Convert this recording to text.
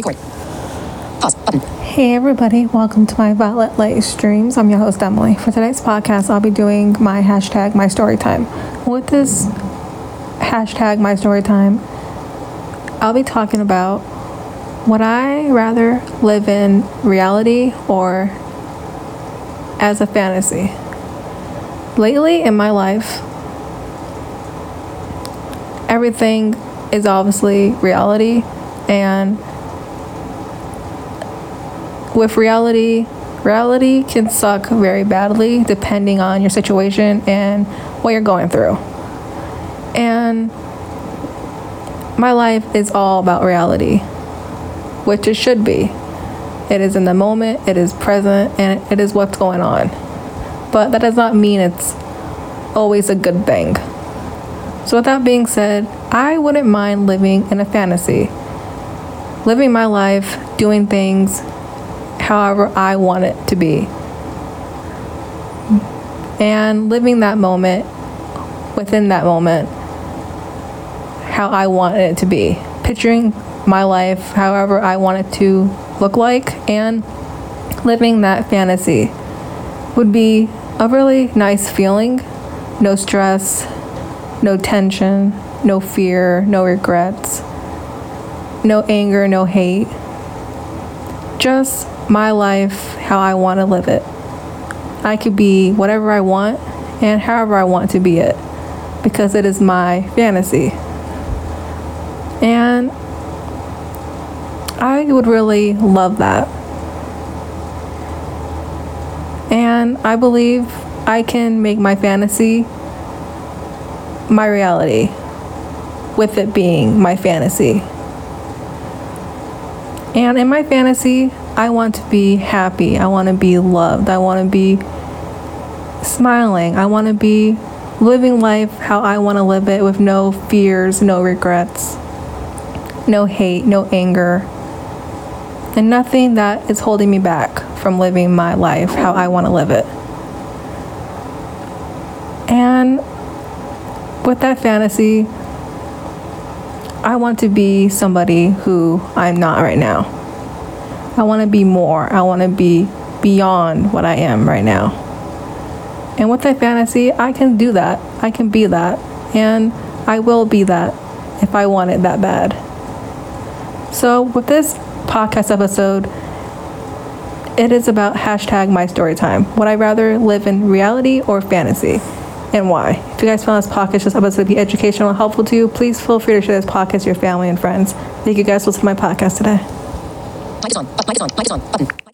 Record. Pause. Button. Hey everybody, welcome to my Violet Light streams. I'm your host Emily. For today's podcast, I'll be doing my hashtag my story time. With this hashtag my story time, I'll be talking about would I rather live in reality or as a fantasy? Lately in my life, everything is obviously reality and with reality, reality can suck very badly depending on your situation and what you're going through. And my life is all about reality, which it should be. It is in the moment, it is present, and it is what's going on. But that does not mean it's always a good thing. So, with that being said, I wouldn't mind living in a fantasy. Living my life, doing things however I want it to be. And living that moment within that moment how I want it to be. Picturing my life however I want it to look like and living that fantasy would be a really nice feeling. No stress, no tension, no fear, no regrets, no anger, no hate. Just my life how I want to live it. I could be whatever I want and however I want to be it because it is my fantasy. And I would really love that. And I believe I can make my fantasy my reality with it being my fantasy. And in my fantasy, I want to be happy. I want to be loved. I want to be smiling. I want to be living life how I want to live it with no fears, no regrets, no hate, no anger, and nothing that is holding me back from living my life how I want to live it. And with that fantasy, I want to be somebody who I'm not right now. I want to be more. I want to be beyond what I am right now. And with that fantasy, I can do that. I can be that. And I will be that if I want it that bad. So, with this podcast episode, it is about hashtag my story time. Would I rather live in reality or fantasy? And why? If you guys found this podcast, this episode to be educational and helpful to you, please feel free to share this podcast to your family and friends. Thank you guys for listening to my podcast today. Mic is on. Mic is on. Mic is on. Button.